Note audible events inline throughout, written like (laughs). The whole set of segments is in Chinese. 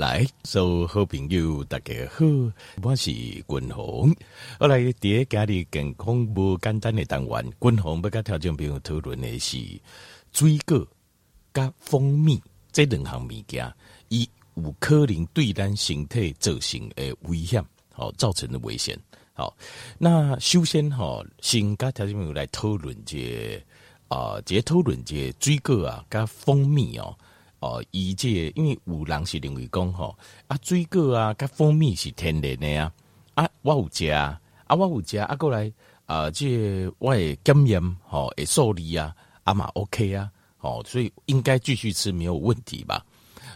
来，所有好朋友大家好，我是君鸿。我来第一家里健康无简单的单元，君鸿要甲听众朋友讨论的是水果加蜂蜜这两项物件，伊有可能对咱身体造成的危险，好造成的危险。好，那首先哈，先甲听众朋友来讨论这啊，这讨论这水果啊加蜂蜜哦。哦，伊这个、因为有人是认为讲吼啊，水果啊，甲蜂蜜是天然的啊，啊，我有食啊，啊，我有食啊，过来啊，这个、我会检验吼，会受理啊，啊嘛 OK 啊，哦，所以应该继续吃没有问题吧？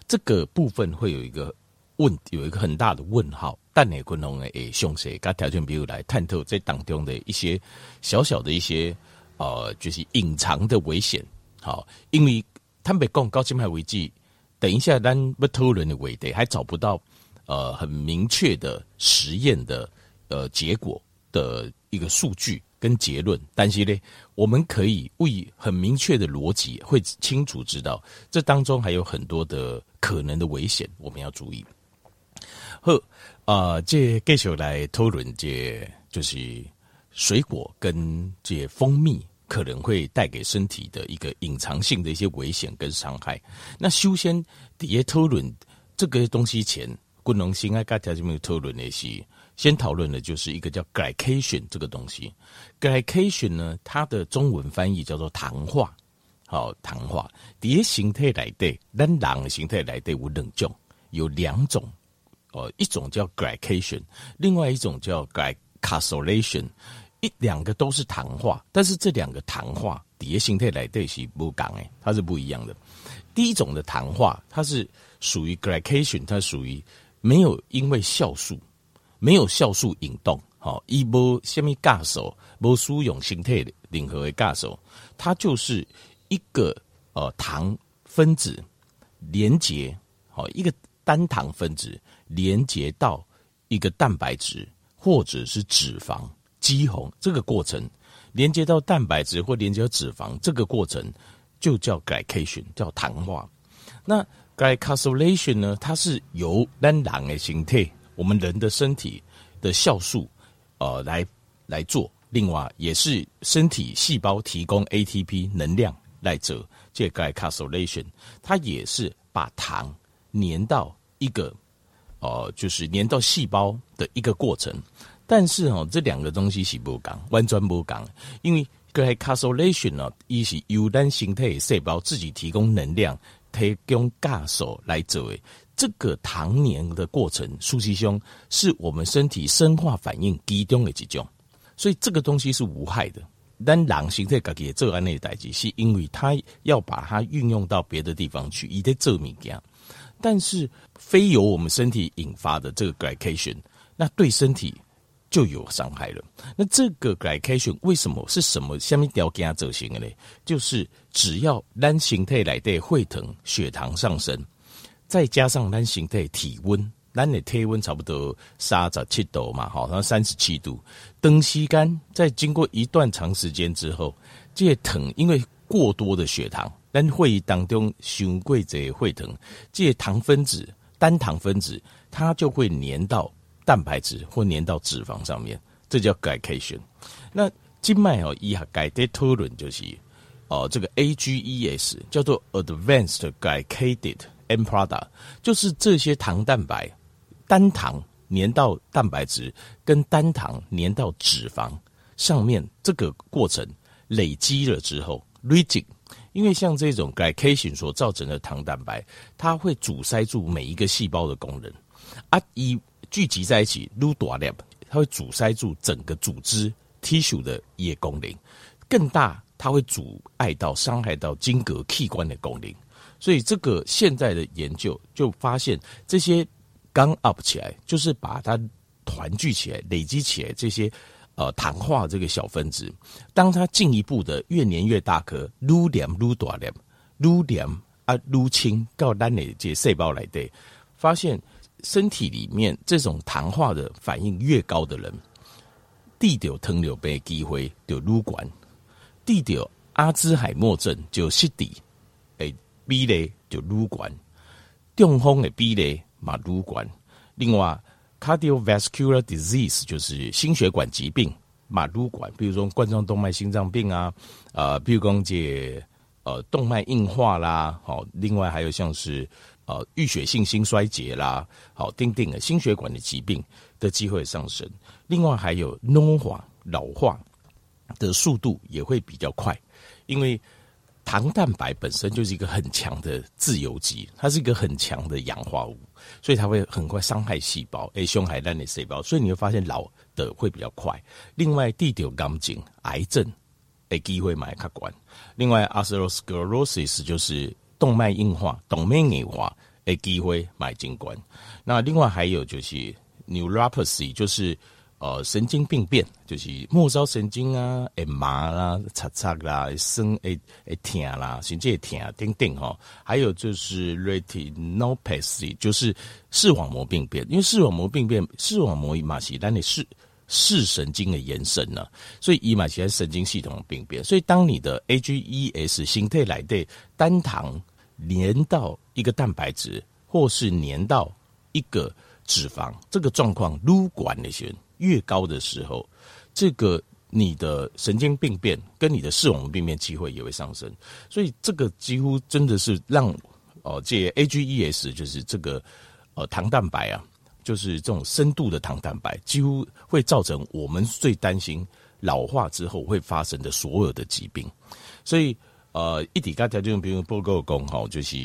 这个部分会有一个问，有一个很大的问号。但你可能诶，详细甲条件比如来探讨这当中的一些小小的一些呃，就是隐藏的危险。好，因为。坦白讲，高金牌危机，等一下，咱不讨论的尾的还找不到呃很明确的实验的呃结果的一个数据跟结论，但是呢，我们可以为很明确的逻辑，会清楚知道这当中还有很多的可能的危险，我们要注意。好，啊、呃，这继续来讨论这就是水果跟这蜂蜜。可能会带给身体的一个隐藏性的一些危险跟伤害。那首先第一讨论这个东西前，不能先爱大家这边讨论的是，先讨论的就是一个叫 glycation 这个东西。glycation 呢，它的中文翻译叫做糖化，好，糖化。第一形态来对，咱人形态来对，有两种，有两种，哦，一种叫 glycation，另外一种叫 glycosylation。一两个都是糖化，但是这两个糖化底下形态来对是不讲诶，它是不一样的。第一种的糖化，它是属于 glycation，它属于没有因为酵素没有酵素引动，好，一波下面尬手，无输用形态的任何的尬手，它就是一个呃糖分子连接，好，一个单糖分子连接到一个蛋白质或者是脂肪。肌红这个过程连接到蛋白质或连接到脂肪，这个过程就叫 glycation，叫糖化。那 glycosylation 呢？它是由单糖的形态，我们人的身体的酵素呃来来做。另外，也是身体细胞提供 ATP 能量来做这 glycosylation，它也是把糖粘到一个呃，就是粘到细胞的一个过程。但是哦，这两个东西是不讲，完全不讲，因为 glycosylation 呢，一是由单形态细胞自己提供能量，提供酵素来做的这个糖粘的过程，实上是我们身体生化反应其中的几种，所以这个东西是无害的。但狼形态自己做安内代志，是因为它要把它运用到别的地方去，以得做物件。但是非由我们身体引发的这个 glycation，那对身体。就有伤害了。那这个 glycation 为什么是什么下面条件走行的呢？就是只要单形态来的会疼，血糖上升，再加上单形态体温，单的体温差不多三十七度嘛，好，然后三十七度，登吸干，在经过一段长时间之后，这些疼因为过多的血糖，但会议当中胸贵者会疼，这些糖分子单糖分子它就会粘到。蛋白质或粘到脂肪上面，这叫 glycation。那静脉哦，以下改的讨论就是哦，这个 AGEs 叫做 Advanced Glycated End Product，就是这些糖蛋白单糖粘到蛋白质跟单糖粘到脂肪上面，这个过程累积了之后，rigid，因为像这种 glycation 所造成的糖蛋白，它会阻塞住每一个细胞的功能啊，一。聚集在一起，撸大量，它会阻塞住整个组织 tissue 的叶功能，更大，它会阻碍到伤害到筋骼器官的功能。所以，这个现在的研究就发现，这些刚 up 起来，就是把它团聚起来、累积起来，这些呃糖化这个小分子，当它进一步的越粘越大颗，撸点撸大量，撸点啊撸轻到单的这些细胞来对，发现。身体里面这种糖化的反应越高的人，地掉糖尿病机会就撸管，地掉阿兹海默症就失地，诶，比例就撸管，中风的 B 类马撸管。另外，cardiovascular disease 就是心血管疾病，马撸管，比如说冠状动脉心脏病啊，呃，比如讲这呃动脉硬化啦，好，另外还有像是呃淤血性心衰竭啦，好，定定的心血管的疾病的机会上升。另外还有老化，老化的速度也会比较快，因为。糖蛋白本身就是一个很强的自由基，它是一个很强的氧化物，所以它会很快伤害细胞，诶，伤害咱的细胞，所以你会发现老的会比较快。另外，地丢干净，癌症诶机会买卡关。另外，atherosclerosis 就是动脉硬化、动脉硬化诶机会买进关。那另外还有就是 neuropathy，就是。呃，神经病变就是末梢神经啊，会麻啦、擦擦啦、生会会疼啦，甚至会疼等等哈。还有就是 retinopathy，就是视网膜病变。因为视网膜病变，视网膜嘛是咱的视视神经的延伸呢，所以伊嘛是神经系统的病变。所以当你的 AGEs 形态来对单糖粘到一个蛋白质，或是粘到一个脂肪，这个状况，撸管那些。越高的时候，这个你的神经病变跟你的视网膜病变机会也会上升，所以这个几乎真的是让哦，这 AGEs 就是这个呃糖蛋白啊，就是这种深度的糖蛋白，几乎会造成我们最担心老化之后会发生的所有的疾病。所以呃，一体咖条件，比如报告讲哈，就是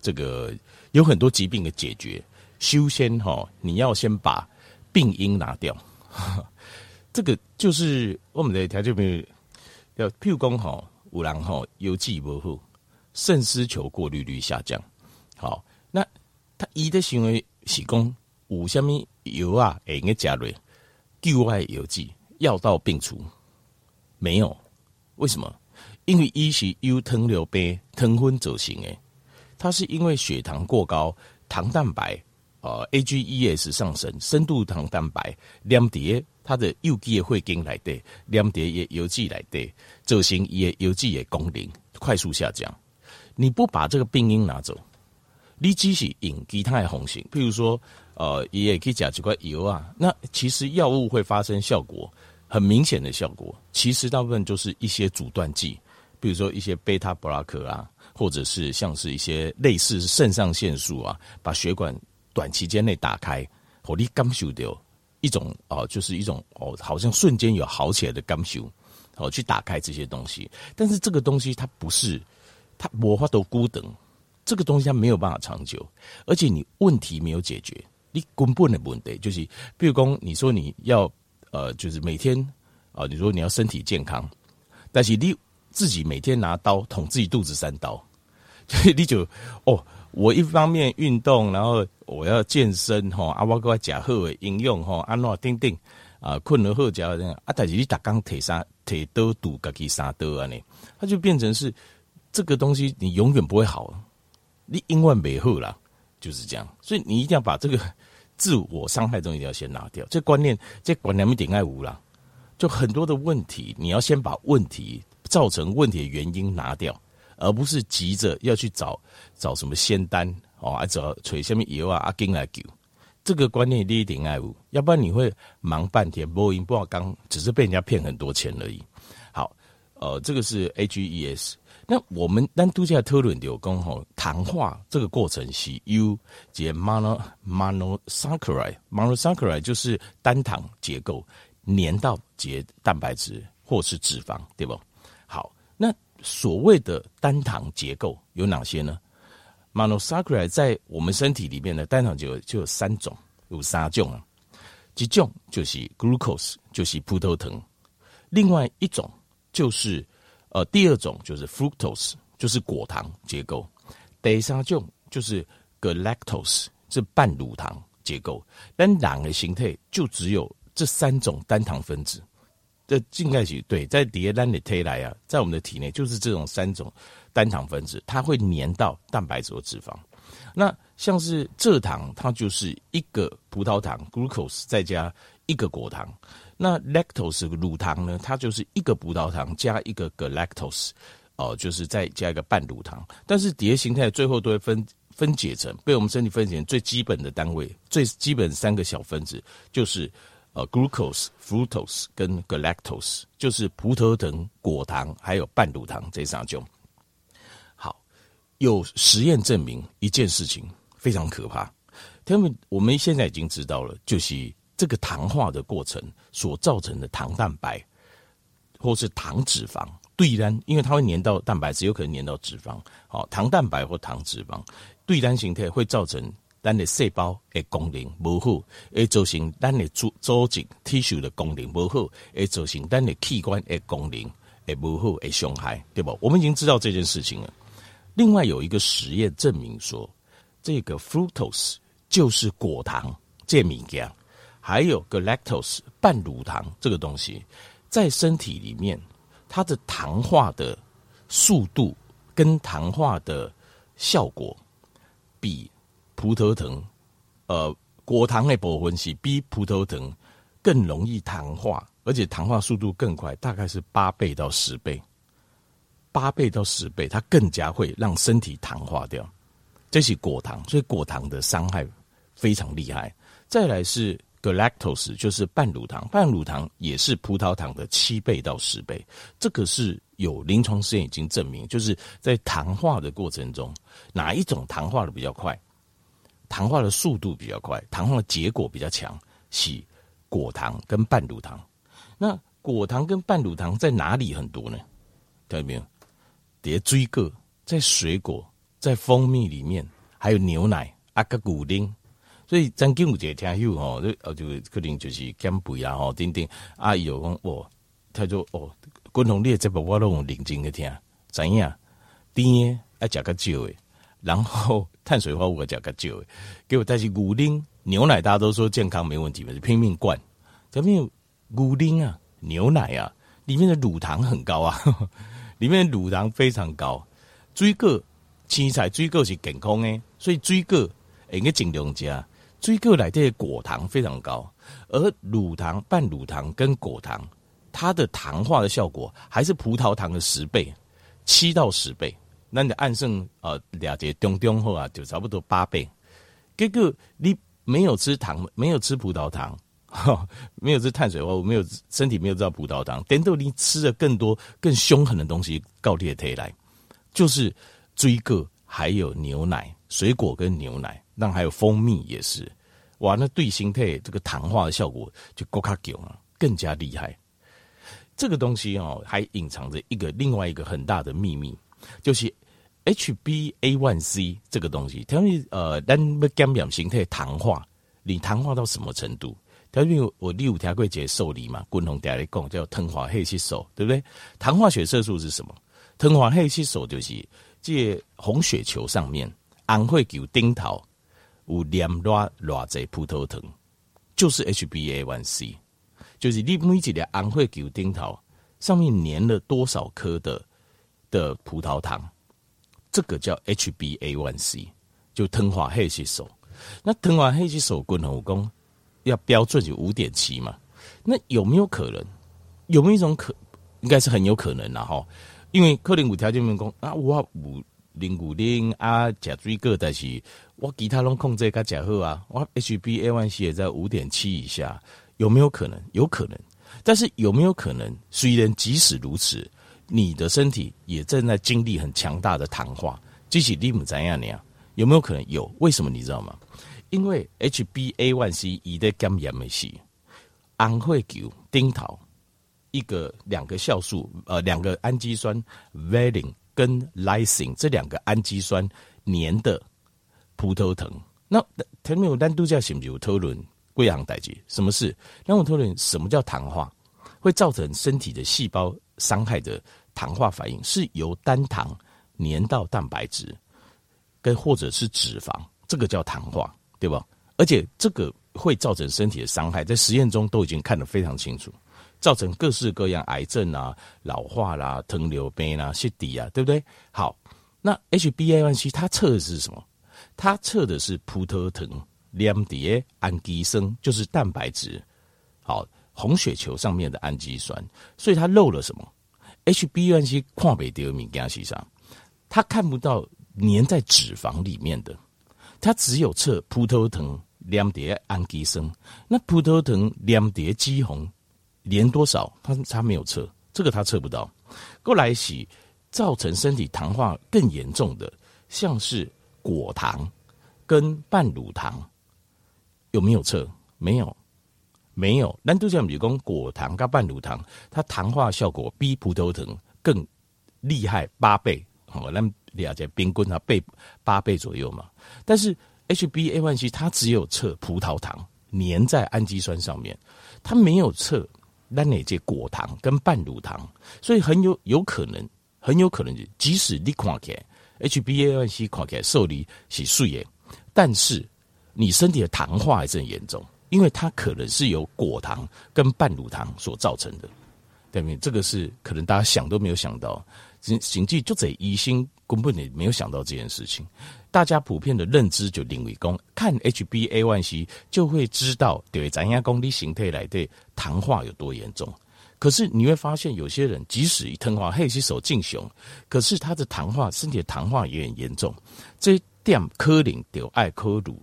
这个有很多疾病的解决，修仙哈，你要先把。病因拿掉，(laughs) 这个就是我们的条件，比如要譬如讲吼，有人吼邮寄不好，肾丝球过滤率下降。好，那他伊的行为是讲有虾米油啊，会用加瑞救爱药剂药到病除，没有？为什么？因为伊是由糖尿病糖分走形诶，它是因为血糖过高，糖蛋白。呃，AGEs 上升，深度糖蛋白两叠，它的有机的会经来的，两叠也有机来的，走形也有机也功能快速下降。你不把这个病因拿走，你只是引其他的红型，譬如说，呃，也可以讲几块油啊。那其实药物会发生效果，很明显的效果，其实大部分就是一些阻断剂，比如说一些贝塔布拉克啊，或者是像是一些类似肾上腺素啊，把血管。短期间内打开，火力感受掉一种哦，就是一种哦，好像瞬间有好起来的感受，哦，去打开这些东西。但是这个东西它不是，它魔法都孤等，这个东西它没有办法长久，而且你问题没有解决，你根本的问题就是，比如说你说你要呃，就是每天啊、呃，你说你要身体健康，但是你自己每天拿刀捅自己肚子三刀，所 (laughs) 以你就哦。我一方面运动，然后我要健身吼，啊，我个食好诶营养吼，安怎定定啊，困了后食这样啊，但是你打刚铁三铁刀堵家己三刀啊呢，它就变成是这个东西，你永远不会好，你永远没好了，就是这样。所以你一定要把这个自我伤害中一定要先拿掉，这观念这观念一定爱无啦，就很多的问题，你要先把问题造成问题的原因拿掉。而不是急着要去找找什么仙丹哦，啊找找什么油啊阿金来救，这个观念你一定爱护，要不然你会忙半天，不赢不好刚，只是被人家骗很多钱而已。好，呃，这个是 AGEs。那我们单独在讨论有讲吼，糖化这个过程是由这 mono monosaccharide monosaccharide 就是单糖结构粘到结蛋白质或是脂肪，对不？好，那。所谓的单糖结构有哪些呢？monosaccharide 在我们身体里面的单糖就就有三种，有三种啊。一种就是 glucose，就是葡萄糖；另外一种就是呃，第二种就是 fructose，就是果糖结构；第三种就是 galactose，是半乳糖结构。但两个形态就只有这三种单糖分子。这应该是对，在迭单的推来啊，在我们的体内就是这种三种单糖分子，它会粘到蛋白质和脂肪。那像是蔗糖，它就是一个葡萄糖 （glucose） 再加一个果糖。那 lactose 乳糖呢，它就是一个葡萄糖加一个 galactose，哦，就是再加一个半乳糖。但是迭形态最后都会分分解成被我们身体分解成最基本的单位，最基本三个小分子就是呃 glucose、fructose 跟 galactose，就是葡萄糖、果糖还有半乳糖这三种。好，有实验证明一件事情非常可怕，他们我们现在已经知道了，就是这个糖化的过程所造成的糖蛋白或是糖脂肪。对单，因为它会粘到蛋白质，有可能粘到脂肪。好，糖蛋白或糖脂肪对单形态会造成咱的细胞的功能不好，会造成咱的组组织 tissue 的功能不好，会造成咱的器官的功能会不好，会伤害，对吧？我们已经知道这件事情了。另外有一个实验证明说，这个 fructose 就是果糖这物件，还有 galactose 半乳糖这个东西，在身体里面。它的糖化的速度跟糖化的效果，比葡萄糖，呃，果糖的部分是比葡萄糖更容易糖化，而且糖化速度更快，大概是八倍到十倍，八倍到十倍，它更加会让身体糖化掉。这是果糖，所以果糖的伤害非常厉害。再来是。Galactose 就是半乳糖，半乳糖也是葡萄糖的七倍到十倍。这个是有临床实验已经证明，就是在糖化的过程中，哪一种糖化的比较快，糖化的速度比较快，糖化的结果比较强，是果糖跟半乳糖。那果糖跟半乳糖在哪里很多呢？看到没有？叠追个在水果、在蜂蜜里面，还有牛奶、阿个古丁。所以曾经有一个听友吼，就就可能就是减肥啊吼，等等啊伊，有讲哦，他说哦，滚红列这部我都用认真去听，怎样？甜诶爱食较少诶，然后 (laughs) 碳水化合物食较少诶，给我带去牛奶，牛奶大家都说健康没问题嘛，就拼命灌，这边有牛奶啊，牛奶啊，里面的乳糖很高啊，呵 (laughs) 呵里面的乳糖非常高。水果、青菜、水果是健康诶，所以水果应该尽量食。水果来的果糖非常高，而乳糖、半乳糖跟果糖，它的糖化的效果还是葡萄糖的十倍，七到十倍。那你按剩呃两节中中后啊，就差不多八倍。结果你没有吃糖，没有吃葡萄糖，(laughs) 没有吃碳水化合物，没有身体没有吃到葡萄糖，等到你吃了更多更凶狠的东西，告你体来，就是追个还有牛奶，水果跟牛奶。那还有蜂蜜也是，哇！那对形态这个糖化的效果就更加强了，更加厉害。这个东西哦，还隐藏着一个另外一个很大的秘密，就是 HbA1c 这个东西。它们呃，咱要减表形态糖化，你糖化到什么程度？它因为我第五条会解受理嘛，共同大家来讲叫糖化黑色素，对不对？糖化血色素是什么？糖化黑色素就是这红血球上面红血球顶头。有黏偌偌侪葡萄糖，就是 HbA1c，就是你每一粒红血球顶头上面粘了多少颗的的葡萄糖，这个叫 HbA1c，就糖化黑色素。那糖化黑色素共同讲要标准就五点七嘛，那有没有可能？有没有一种可？应该是很有可能啦齁，因为可能有条件面讲啊，我五。零五零啊，食水果，但是我其他拢控制较较好啊。我 HbA1c 也在五点七以下，有没有可能？有可能，但是有没有可能？虽然即使如此，你的身体也正在经历很强大的糖化。即使你不怎样那样，有没有可能？有，为什么你知道吗？因为 HbA1c 一的减盐的是红血球丁桃一个两个酵素，呃，两个氨基酸 valine 跟 lysine 这两个氨基酸粘的葡萄糖，那前面有单独叫什么有讨论贵阳代志？什么事？那我讨论什么叫糖化，会造成身体的细胞伤害的糖化反应，是由单糖粘到蛋白质，跟或者是脂肪，这个叫糖化，对吧？而且这个会造成身体的伤害，在实验中都已经看得非常清楚。造成各式各样癌症啊、老化啦、啊、糖尿病啊、血底啊，对不对？好，那 HbA1c 它测的是什么？它测的是葡萄糖黏的氨基酸，就是蛋白质。好，红血球上面的氨基酸，所以它漏了什么？HbA1c 看不到物件是啥？它看不到粘在脂肪里面的它只有测葡萄糖连蝶氨基酸，那葡萄糖连蝶肌红连多少？它它没有测，这个它测不到。过来洗造成身体糖化更严重的，像是果糖跟半乳糖，有没有测？没有，没有。那都像比如说果糖跟半乳糖，它糖化效果比葡萄糖更厉害八倍。好，那了解冰棍它倍八倍左右嘛。但是 HbA1c 它只有测葡萄糖粘在氨基酸上面，它没有测那哪些果糖跟半乳糖，所以很有有可能，很有可能，即使你看起来 HbA1c 看起来受理是素颜，但是你身体的糖化还是很严重，因为它可能是由果糖跟半乳糖所造成的，对不对？这个是可能大家想都没有想到。行行记就这疑心，根本也没有想到这件事情。大家普遍的认知就认为，讲看 HbA1c 就会知道对咱样功力形态来对糖化有多严重。可是你会发现，有些人即使以糖化黑吸手进熊，可是他的糖化身体的糖化也很严重。这点可能就爱科鲁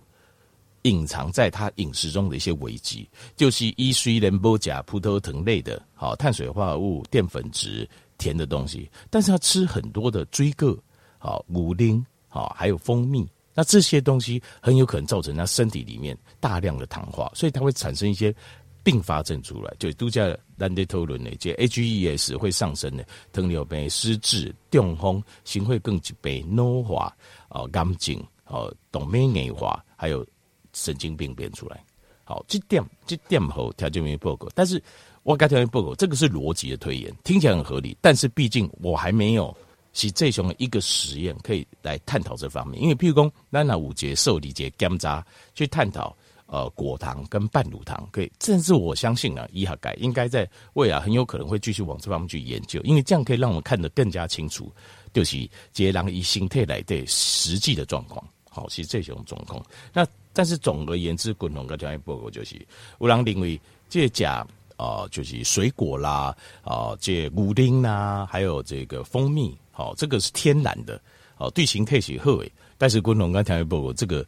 隐藏在他饮食中的一些危机，就是一虽然不加葡萄糖类的好碳水化合物、淀粉质。甜的东西，但是他吃很多的水果，好牛奶，好还有蜂蜜，那这些东西很有可能造成他身体里面大量的糖化，所以它会产生一些并发症出来，就都叫兰德托伦的，这 HES 会上升的，糖尿病、失智、中风、心会更疾病、脑化、哦肝症、哦动脉硬化，还有神经病变出来。好，这点这点好条件没报告，但是。我该条件报告，这个是逻辑的推演，听起来很合理，但是毕竟我还没有是这种一个实验可以来探讨这方面。因为譬如说，咱那五节受理节甘渣去探讨呃果糖跟半乳糖，可以，甚至我相信啊，医学界应该在未来很有可能会继续往这方面去研究，因为这样可以让我们看得更加清楚，就是这人以形态来对实际的状况。好，是这种状况。那但是总而言之，滚龙跟条件报告就是有人认为这假。啊、就是水果啦，啊、这牛奶啦，还有这个蜂蜜，好、哦，这个是天然的，哦，对形态是好诶。但是，昆龙刚才报告这个，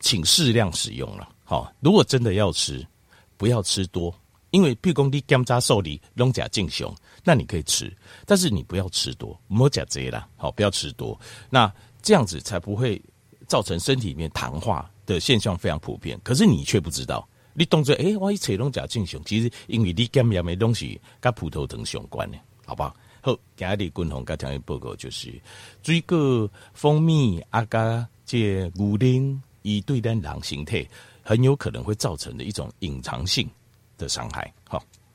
请适量使用了，好、哦，如果真的要吃，不要吃多，因为譬如你甘渣受理龙甲进熊，那你可以吃，但是你不要吃多，莫甲贼啦，好，不要吃多，那这样子才不会造成身体里面糖化的现象非常普遍，可是你却不知道。你当作诶，我一切拢假正常，其实因为你检验的东西跟葡萄糖相关的，好吧好？今日军红甲听的报告就是水果、蜂蜜、啊加这牛奶，伊对咱人形态很有可能会造成的一种隐藏性的伤害，好。